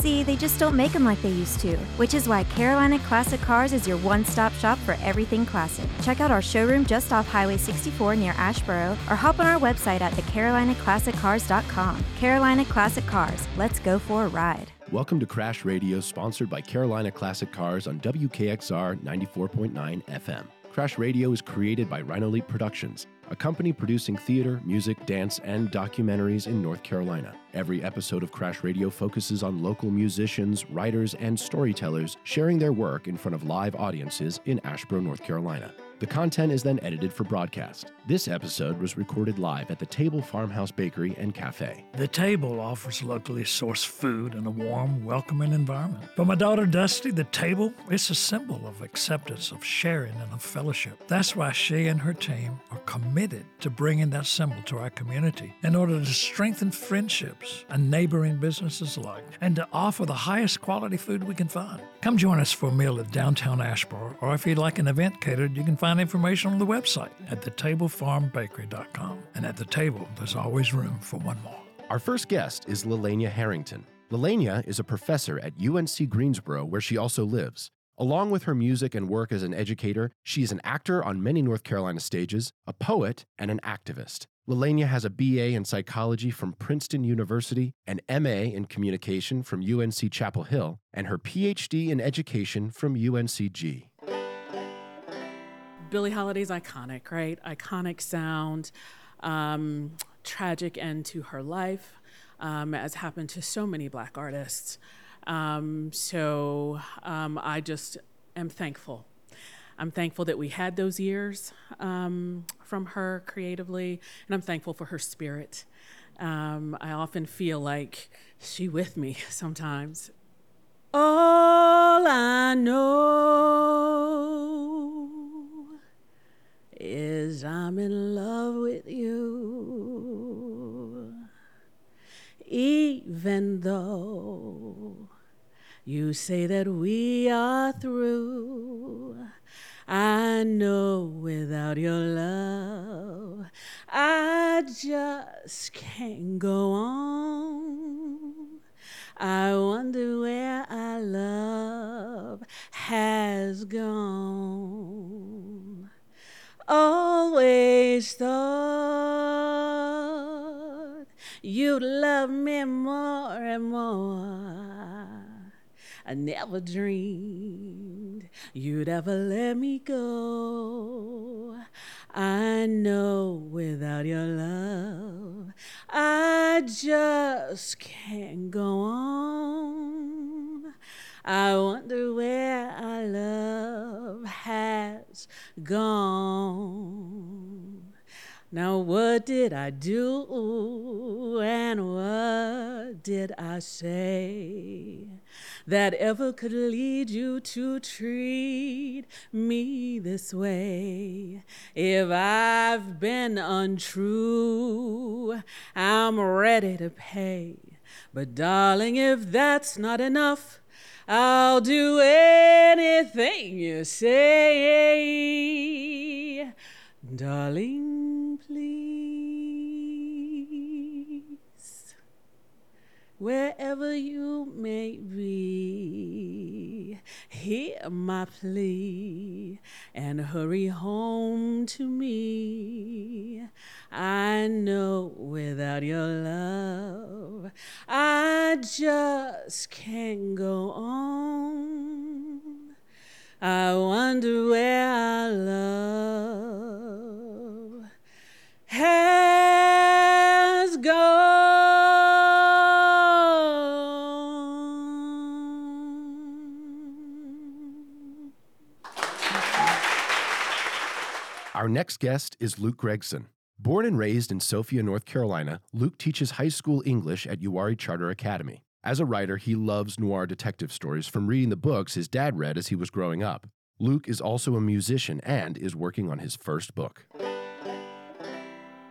See, they just don't make them like they used to, which is why Carolina Classic Cars is your one stop shop for everything classic. Check out our showroom just off Highway 64 near Asheboro or hop on our website at thecarolinaclassiccars.com. Carolina Classic Cars, let's go for a ride. Welcome to Crash Radio, sponsored by Carolina Classic Cars on WKXR 94.9 FM. Crash Radio is created by Rhino Leap Productions, a company producing theater, music, dance, and documentaries in North Carolina. Every episode of Crash Radio focuses on local musicians, writers, and storytellers sharing their work in front of live audiences in Asheboro, North Carolina. The content is then edited for broadcast. This episode was recorded live at the Table Farmhouse Bakery and Cafe. The table offers locally sourced food in a warm, welcoming environment. For my daughter Dusty, the table is a symbol of acceptance, of sharing, and of fellowship. That's why she and her team are committed to bringing that symbol to our community in order to strengthen friendships and neighboring businesses alike, and to offer the highest quality food we can find. Come join us for a meal at downtown Asheboro, or if you'd like an event catered, you can find information on the website at thetablefarmbakery.com. And at the table, there's always room for one more. Our first guest is Lalenja Harrington. Lalenja is a professor at UNC Greensboro, where she also lives. Along with her music and work as an educator, she is an actor on many North Carolina stages, a poet, and an activist. Lalenja has a BA in psychology from Princeton University, an MA in communication from UNC Chapel Hill, and her PhD in education from UNCG. Billie Holiday's iconic, right? Iconic sound, um, tragic end to her life, um, as happened to so many black artists. Um, so um, I just am thankful. I'm thankful that we had those years um, from her creatively, and I'm thankful for her spirit. Um, I often feel like she with me sometimes. All I know is I'm in love with you, even though you say that we are through. I know without your love, I just can't go on. I wonder where Always thought you'd love me more and more. I never dreamed you'd ever let me go. I know without your love, I just can't go on. I wonder where our love has gone. Now, what did I do and what did I say that ever could lead you to treat me this way? If I've been untrue, I'm ready to pay. But, darling, if that's not enough, I'll do anything you say. Darling, please, wherever you may be, hear my plea and hurry home to me. I know without your love, I just can't go on. I wonder where our love Our next guest is Luke Gregson. Born and raised in Sophia, North Carolina, Luke teaches high school English at Uwharrie Charter Academy. As a writer, he loves noir detective stories from reading the books his dad read as he was growing up. Luke is also a musician and is working on his first book.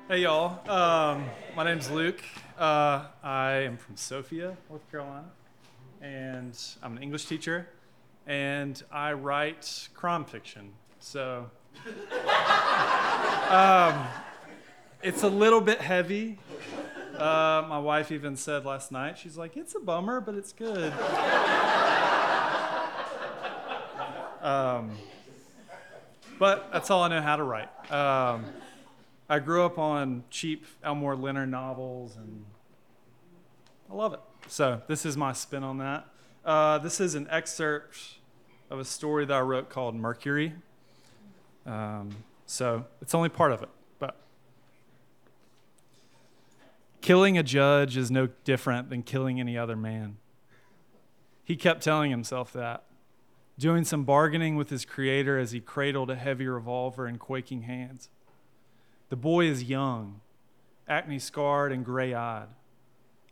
Hey, y'all. Um, my name's Luke. Uh, I am from Sophia, North Carolina, and I'm an English teacher, and I write crime fiction. So, um, it's a little bit heavy, Uh, my wife even said last night, she's like, it's a bummer, but it's good. um, but that's all I know how to write. Um, I grew up on cheap Elmore Leonard novels, and I love it. So this is my spin on that. Uh, this is an excerpt of a story that I wrote called Mercury. Um, so it's only part of it, but killing a judge is no different than killing any other man. He kept telling himself that, doing some bargaining with his creator as he cradled a heavy revolver in quaking hands. The boy is young, acne scarred, and gray eyed.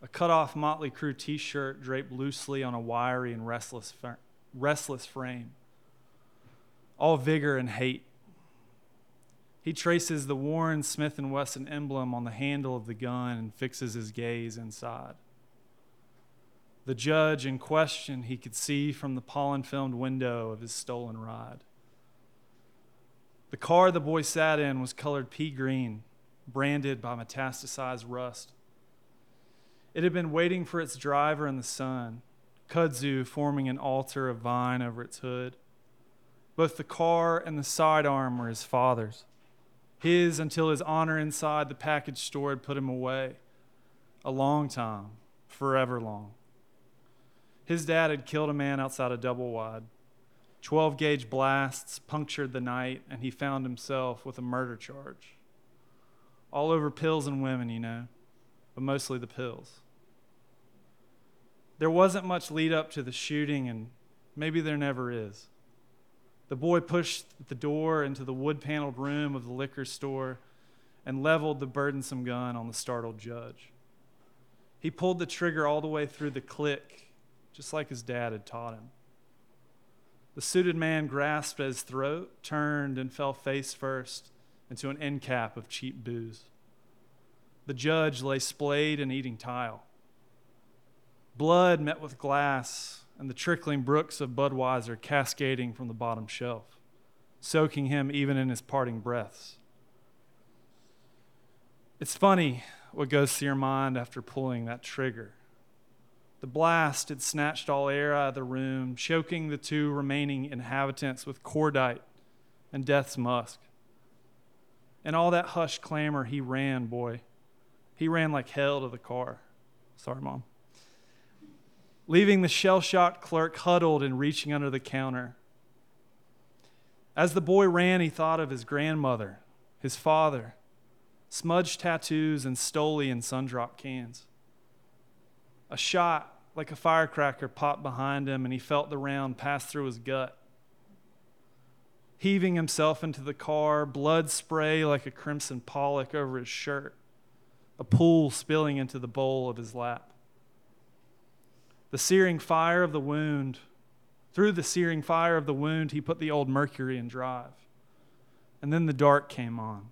A cut off Motley Crue t shirt draped loosely on a wiry and restless, restless frame. All vigor and hate he traces the Warren Smith & Wesson emblem on the handle of the gun and fixes his gaze inside. The judge in question he could see from the pollen-filmed window of his stolen ride. The car the boy sat in was colored pea green, branded by metastasized rust. It had been waiting for its driver in the sun, kudzu forming an altar of vine over its hood. Both the car and the sidearm were his father's his until his honor inside the package store had put him away. A long time, forever long. His dad had killed a man outside a double wide. 12 gauge blasts punctured the night, and he found himself with a murder charge. All over pills and women, you know, but mostly the pills. There wasn't much lead up to the shooting, and maybe there never is. The boy pushed the door into the wood paneled room of the liquor store and leveled the burdensome gun on the startled judge. He pulled the trigger all the way through the click, just like his dad had taught him. The suited man grasped at his throat, turned, and fell face first into an end cap of cheap booze. The judge lay splayed and eating tile. Blood met with glass and the trickling brooks of Budweiser cascading from the bottom shelf, soaking him even in his parting breaths. It's funny what goes through your mind after pulling that trigger. The blast had snatched all air out of the room, choking the two remaining inhabitants with cordite and death's musk. And all that hushed clamor, he ran, boy. He ran like hell to the car. Sorry, Mom leaving the shell shocked clerk huddled and reaching under the counter. As the boy ran, he thought of his grandmother, his father, smudged tattoos, and Stoli in sundrop cans. A shot like a firecracker popped behind him, and he felt the round pass through his gut. Heaving himself into the car, blood spray like a crimson pollock over his shirt, a pool spilling into the bowl of his lap the searing fire of the wound, through the searing fire of the wound, he put the old Mercury in drive. And then the dark came on.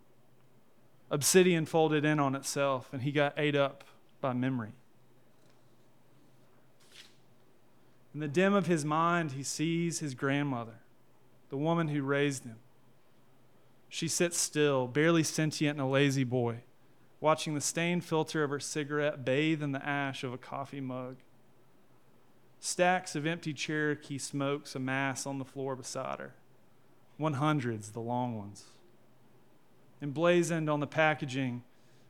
Obsidian folded in on itself, and he got ate up by memory. In the dim of his mind, he sees his grandmother, the woman who raised him. She sits still, barely sentient and a lazy boy, watching the stained filter of her cigarette bathe in the ash of a coffee mug. Stacks of empty Cherokee smokes amass on the floor beside her. One hundreds, the long ones. Emblazoned on the packaging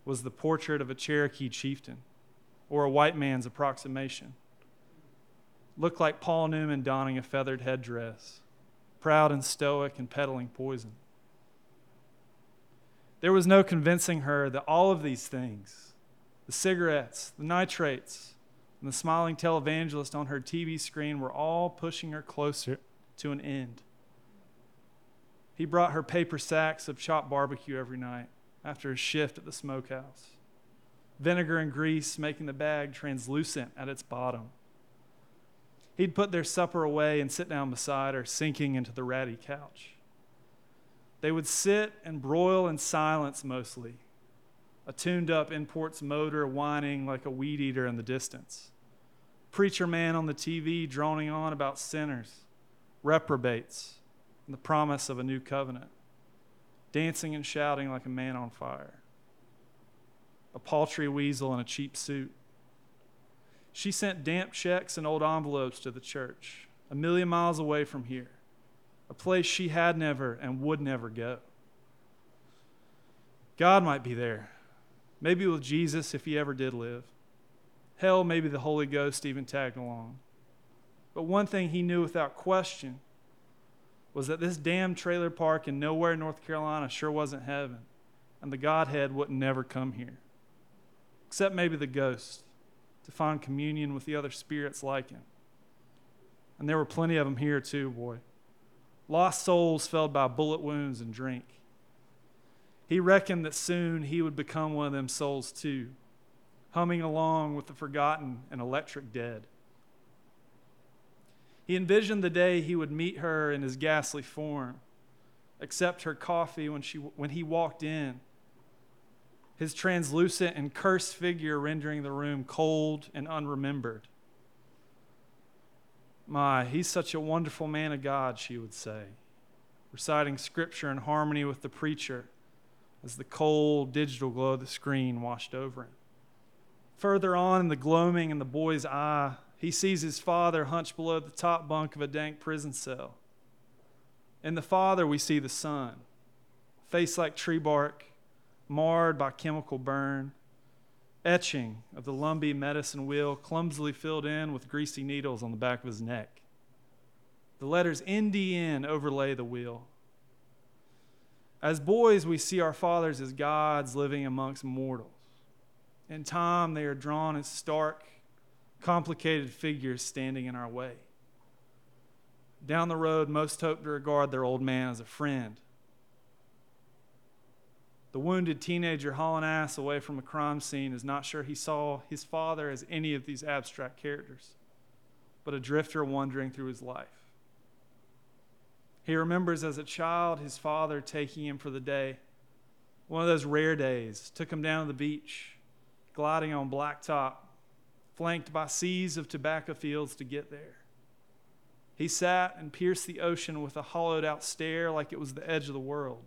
was the portrait of a Cherokee chieftain, or a white man's approximation. Looked like Paul Newman donning a feathered headdress, proud and stoic and peddling poison. There was no convincing her that all of these things the cigarettes, the nitrates, and the smiling televangelist on her TV screen were all pushing her closer to an end. He brought her paper sacks of chopped barbecue every night after his shift at the smokehouse, vinegar and grease making the bag translucent at its bottom. He'd put their supper away and sit down beside her, sinking into the ratty couch. They would sit and broil in silence mostly, a tuned up imports motor whining like a weed eater in the distance preacher man on the TV droning on about sinners, reprobates, and the promise of a new covenant, dancing and shouting like a man on fire. a paltry weasel in a cheap suit. She sent damp checks and old envelopes to the church, a million miles away from here, a place she had never and would never go. God might be there, maybe with Jesus if he ever did live. Hell, maybe the Holy Ghost even tagged along. But one thing he knew without question was that this damn trailer park in nowhere, North Carolina, sure wasn't heaven, and the Godhead wouldn't never come here, except maybe the ghost to find communion with the other spirits like him. And there were plenty of them here, too, boy. Lost souls felled by bullet wounds and drink. He reckoned that soon he would become one of them souls, too, humming along with the forgotten and electric dead. He envisioned the day he would meet her in his ghastly form, accept her coffee when, she, when he walked in, his translucent and cursed figure rendering the room cold and unremembered. My, he's such a wonderful man of God, she would say, reciting scripture in harmony with the preacher as the cold digital glow of the screen washed over him. Further on in the gloaming in the boy's eye, he sees his father hunched below the top bunk of a dank prison cell. In the father, we see the son, face like tree bark, marred by chemical burn, etching of the lumpy medicine wheel clumsily filled in with greasy needles on the back of his neck. The letters NDN overlay the wheel. As boys, we see our fathers as gods living amongst mortals. In time, they are drawn as stark, complicated figures standing in our way. Down the road, most hope to regard their old man as a friend, the wounded teenager hauling ass away from a crime scene is not sure he saw his father as any of these abstract characters, but a drifter wandering through his life. He remembers as a child his father taking him for the day, one of those rare days, took him down to the beach, gliding on blacktop, flanked by seas of tobacco fields to get there. He sat and pierced the ocean with a hollowed out stare like it was the edge of the world.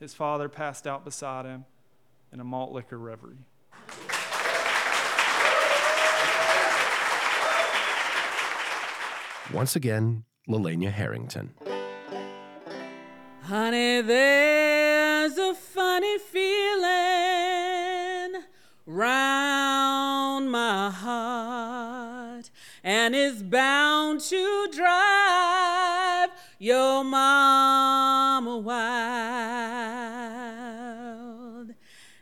His father passed out beside him in a malt liquor reverie. Once again, Lalenja Harrington. Honey, there's a funny feeling round my heart, and it's bound to drive your mama wild.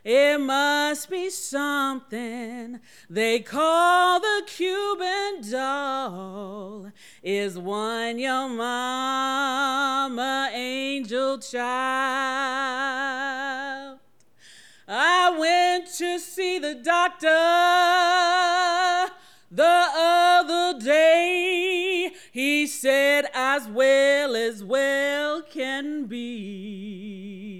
It must be something they call the Cuban doll. Is one your mama angel child? I went to see the doctor the other day. He said, as well as well can be.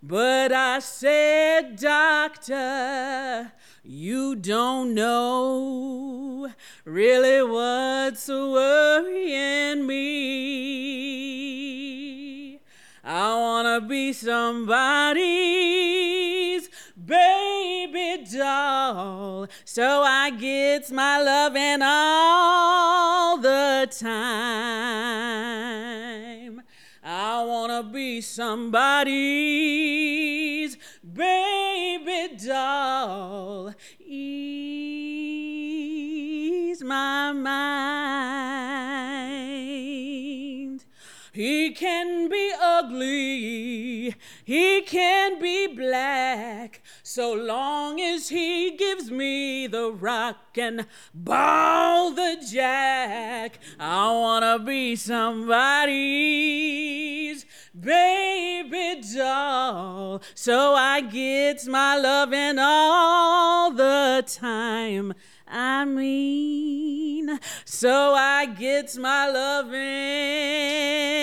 But I said, Doctor, you don't know really what's worrying me. I wanna be somebody's baby doll, so I gets my loving all the time. I wanna be somebody's baby doll. He can be ugly, he can be black, so long as he gives me the rock and ball the jack. I wanna be somebody's baby doll, so I get my loving all the time. I mean, so I get my loving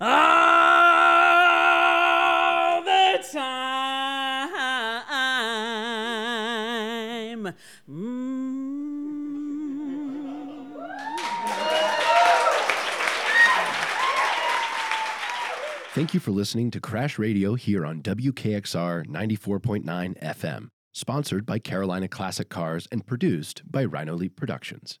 all the time. Mm. Thank you for listening to Crash Radio here on WKXR 94.9 FM, sponsored by Carolina Classic Cars and produced by Rhino Leap Productions.